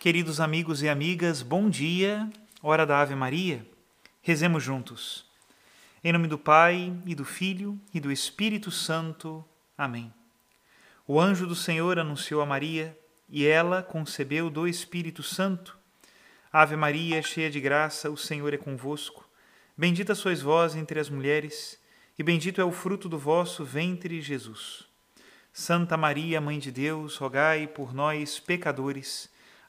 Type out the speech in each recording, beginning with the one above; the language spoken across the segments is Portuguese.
Queridos amigos e amigas, bom dia, hora da Ave Maria. Rezemos juntos. Em nome do Pai, e do Filho, e do Espírito Santo. Amém. O anjo do Senhor anunciou a Maria, e ela concebeu do Espírito Santo. Ave Maria, cheia de graça, o Senhor é convosco. Bendita sois vós entre as mulheres, e bendito é o fruto do vosso ventre, Jesus. Santa Maria, Mãe de Deus, rogai por nós, pecadores,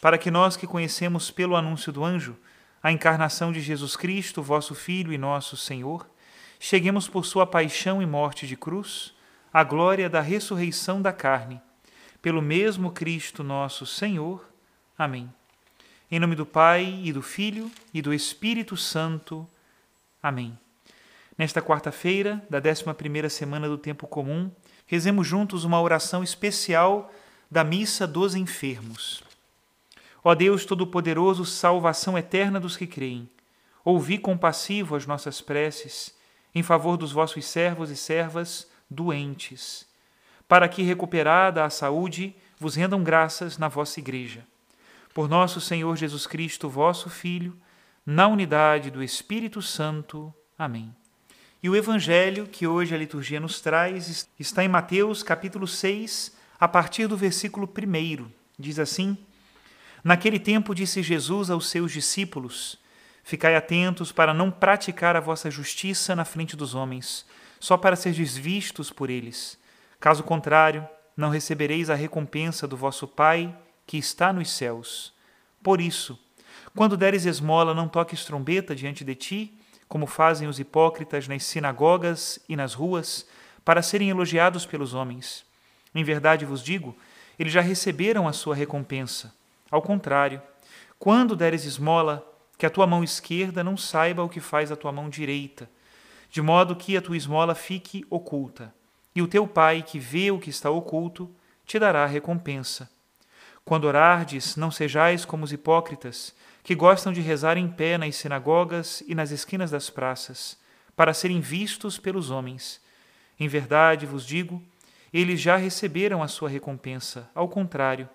para que nós que conhecemos pelo anúncio do anjo a encarnação de Jesus Cristo, vosso Filho e nosso Senhor, cheguemos por sua paixão e morte de cruz à glória da ressurreição da carne, pelo mesmo Cristo nosso Senhor. Amém. Em nome do Pai e do Filho e do Espírito Santo. Amém. Nesta quarta-feira da 11ª semana do tempo comum, rezemos juntos uma oração especial da missa dos enfermos. Ó Deus Todo-Poderoso, salvação eterna dos que creem, ouvi compassivo as nossas preces em favor dos vossos servos e servas doentes, para que, recuperada a saúde, vos rendam graças na vossa Igreja. Por nosso Senhor Jesus Cristo, vosso Filho, na unidade do Espírito Santo. Amém. E o Evangelho que hoje a liturgia nos traz está em Mateus capítulo 6, a partir do versículo 1. Diz assim: Naquele tempo disse Jesus aos seus discípulos: Ficai atentos para não praticar a vossa justiça na frente dos homens, só para ser vistos por eles. Caso contrário, não recebereis a recompensa do vosso Pai que está nos céus. Por isso, quando deres esmola, não toques trombeta diante de ti, como fazem os hipócritas nas sinagogas e nas ruas, para serem elogiados pelos homens. Em verdade vos digo, eles já receberam a sua recompensa. Ao contrário, quando deres esmola, que a tua mão esquerda não saiba o que faz a tua mão direita, de modo que a tua esmola fique oculta, e o teu pai, que vê o que está oculto, te dará recompensa. Quando orardes, não sejais como os hipócritas, que gostam de rezar em pé nas sinagogas e nas esquinas das praças, para serem vistos pelos homens. Em verdade vos digo, eles já receberam a sua recompensa. Ao contrário,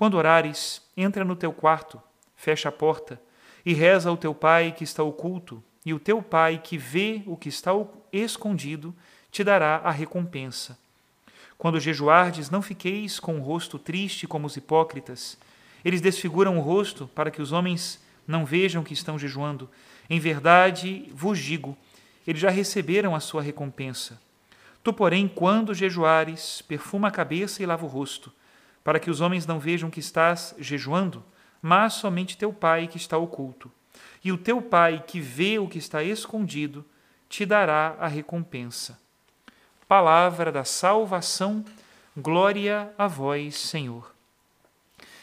quando orares, entra no teu quarto, fecha a porta e reza ao teu Pai que está oculto, e o teu Pai que vê o que está escondido te dará a recompensa. Quando jejuardes, não fiqueis com o rosto triste como os hipócritas. Eles desfiguram o rosto para que os homens não vejam que estão jejuando. Em verdade, vos digo, eles já receberam a sua recompensa. Tu, porém, quando jejuares, perfuma a cabeça e lava o rosto, para que os homens não vejam que estás jejuando, mas somente teu Pai que está oculto. E o teu Pai que vê o que está escondido te dará a recompensa. Palavra da salvação, glória a vós, Senhor.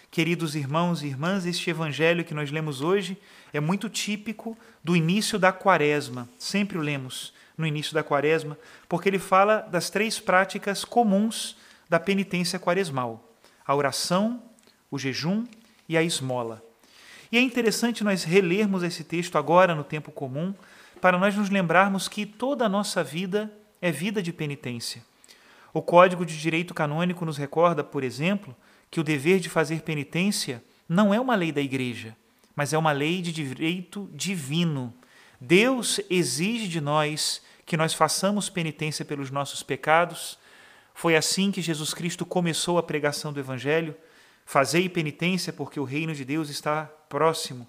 Queridos irmãos e irmãs, este evangelho que nós lemos hoje é muito típico do início da quaresma. Sempre o lemos no início da quaresma, porque ele fala das três práticas comuns da penitência quaresmal a oração, o jejum e a esmola. E é interessante nós relermos esse texto agora no tempo comum, para nós nos lembrarmos que toda a nossa vida é vida de penitência. O Código de Direito Canônico nos recorda, por exemplo, que o dever de fazer penitência não é uma lei da Igreja, mas é uma lei de direito divino. Deus exige de nós que nós façamos penitência pelos nossos pecados, foi assim que Jesus Cristo começou a pregação do Evangelho, Fazei penitência, porque o reino de Deus está próximo.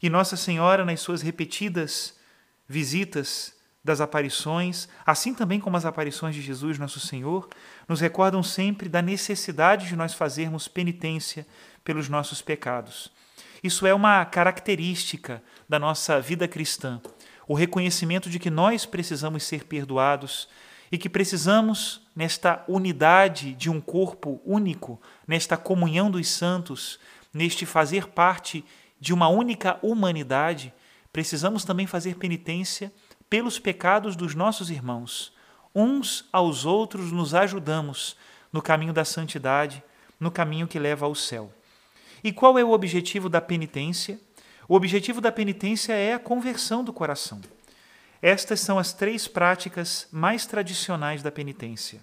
E Nossa Senhora, nas suas repetidas visitas das aparições, assim também como as aparições de Jesus, nosso Senhor, nos recordam sempre da necessidade de nós fazermos penitência pelos nossos pecados. Isso é uma característica da nossa vida cristã, o reconhecimento de que nós precisamos ser perdoados e que precisamos, nesta unidade de um corpo único, nesta comunhão dos santos, neste fazer parte de uma única humanidade, precisamos também fazer penitência pelos pecados dos nossos irmãos. Uns aos outros nos ajudamos no caminho da santidade, no caminho que leva ao céu. E qual é o objetivo da penitência? O objetivo da penitência é a conversão do coração. Estas são as três práticas mais tradicionais da penitência: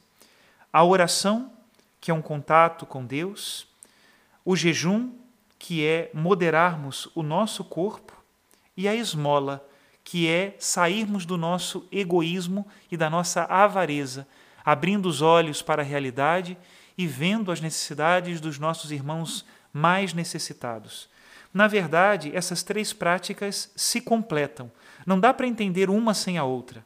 a oração, que é um contato com Deus, o jejum, que é moderarmos o nosso corpo, e a esmola, que é sairmos do nosso egoísmo e da nossa avareza, abrindo os olhos para a realidade e vendo as necessidades dos nossos irmãos mais necessitados. Na verdade, essas três práticas se completam. Não dá para entender uma sem a outra.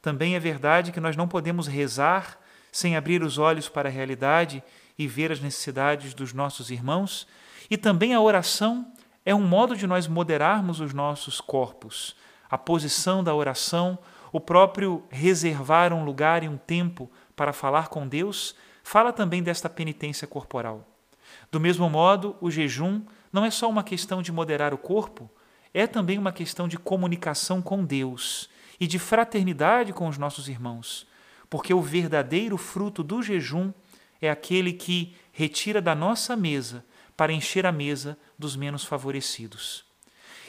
Também é verdade que nós não podemos rezar sem abrir os olhos para a realidade e ver as necessidades dos nossos irmãos. E também a oração é um modo de nós moderarmos os nossos corpos. A posição da oração, o próprio reservar um lugar e um tempo para falar com Deus, fala também desta penitência corporal. Do mesmo modo, o jejum não é só uma questão de moderar o corpo, é também uma questão de comunicação com Deus e de fraternidade com os nossos irmãos, porque o verdadeiro fruto do jejum é aquele que retira da nossa mesa para encher a mesa dos menos favorecidos.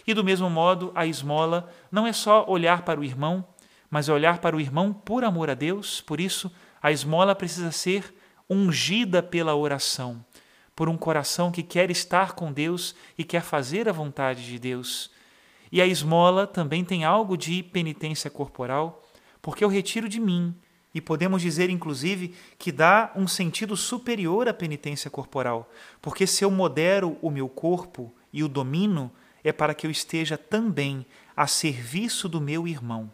E do mesmo modo, a esmola não é só olhar para o irmão, mas é olhar para o irmão por amor a Deus, por isso a esmola precisa ser ungida pela oração por um coração que quer estar com Deus e quer fazer a vontade de Deus. E a esmola também tem algo de penitência corporal, porque eu retiro de mim, e podemos dizer inclusive que dá um sentido superior à penitência corporal, porque se eu modero o meu corpo e o domino, é para que eu esteja também a serviço do meu irmão.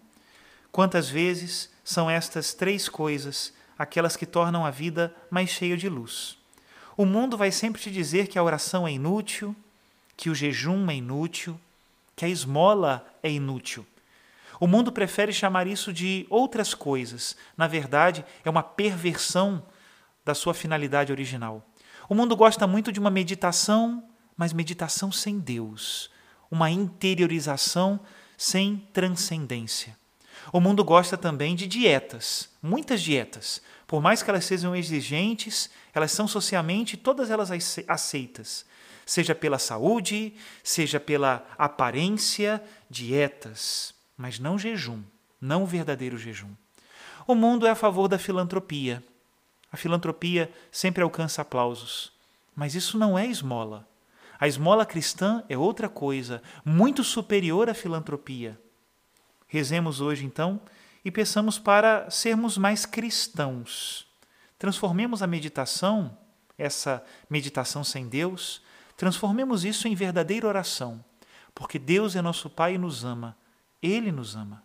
Quantas vezes são estas três coisas aquelas que tornam a vida mais cheia de luz? O mundo vai sempre te dizer que a oração é inútil, que o jejum é inútil, que a esmola é inútil. O mundo prefere chamar isso de outras coisas. Na verdade, é uma perversão da sua finalidade original. O mundo gosta muito de uma meditação, mas meditação sem Deus, uma interiorização sem transcendência. O mundo gosta também de dietas, muitas dietas. Por mais que elas sejam exigentes, elas são socialmente todas elas aceitas, seja pela saúde, seja pela aparência, dietas, mas não jejum, não o verdadeiro jejum. O mundo é a favor da filantropia. A filantropia sempre alcança aplausos, mas isso não é esmola. A esmola cristã é outra coisa, muito superior à filantropia. Rezemos hoje, então, e peçamos para sermos mais cristãos. Transformemos a meditação, essa meditação sem Deus, transformemos isso em verdadeira oração, porque Deus é nosso Pai e nos ama, Ele nos ama.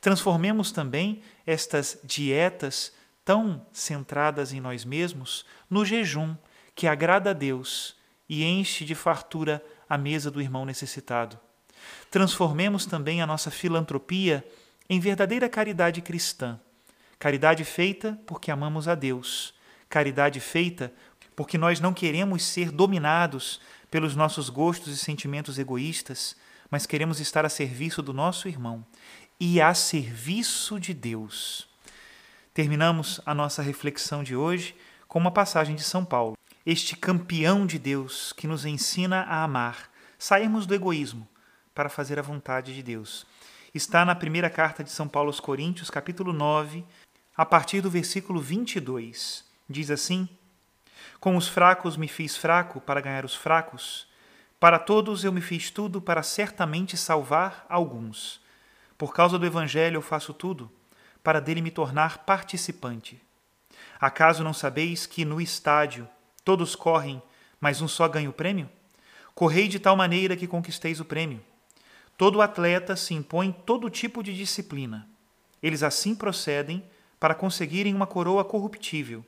Transformemos também estas dietas tão centradas em nós mesmos no jejum, que agrada a Deus e enche de fartura a mesa do irmão necessitado. Transformemos também a nossa filantropia em verdadeira caridade cristã. Caridade feita porque amamos a Deus. Caridade feita porque nós não queremos ser dominados pelos nossos gostos e sentimentos egoístas, mas queremos estar a serviço do nosso irmão e a serviço de Deus. Terminamos a nossa reflexão de hoje com uma passagem de São Paulo. Este campeão de Deus que nos ensina a amar, sairmos do egoísmo para fazer a vontade de Deus. Está na primeira carta de São Paulo aos Coríntios, capítulo 9, a partir do versículo 22. Diz assim: Com os fracos me fiz fraco para ganhar os fracos, para todos eu me fiz tudo para certamente salvar alguns. Por causa do Evangelho eu faço tudo, para dele me tornar participante. Acaso não sabeis que no estádio todos correm, mas um só ganha o prêmio? Correi de tal maneira que conquisteis o prêmio. Todo atleta se impõe todo tipo de disciplina. Eles assim procedem para conseguirem uma coroa corruptível.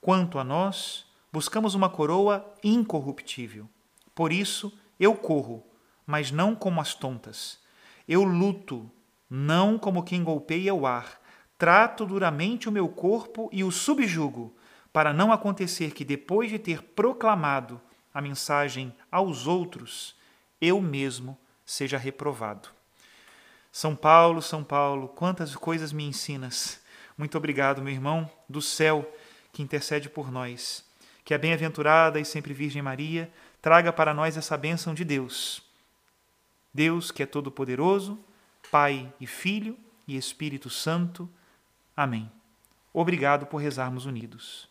Quanto a nós, buscamos uma coroa incorruptível. Por isso, eu corro, mas não como as tontas. Eu luto, não como quem golpeia o ar. Trato duramente o meu corpo e o subjugo, para não acontecer que, depois de ter proclamado a mensagem aos outros, eu mesmo seja reprovado. São Paulo, São Paulo, quantas coisas me ensinas. Muito obrigado, meu irmão do céu, que intercede por nós. Que a bem-aventurada e sempre Virgem Maria traga para nós essa bênção de Deus. Deus que é todo-poderoso, Pai e Filho e Espírito Santo. Amém. Obrigado por rezarmos unidos.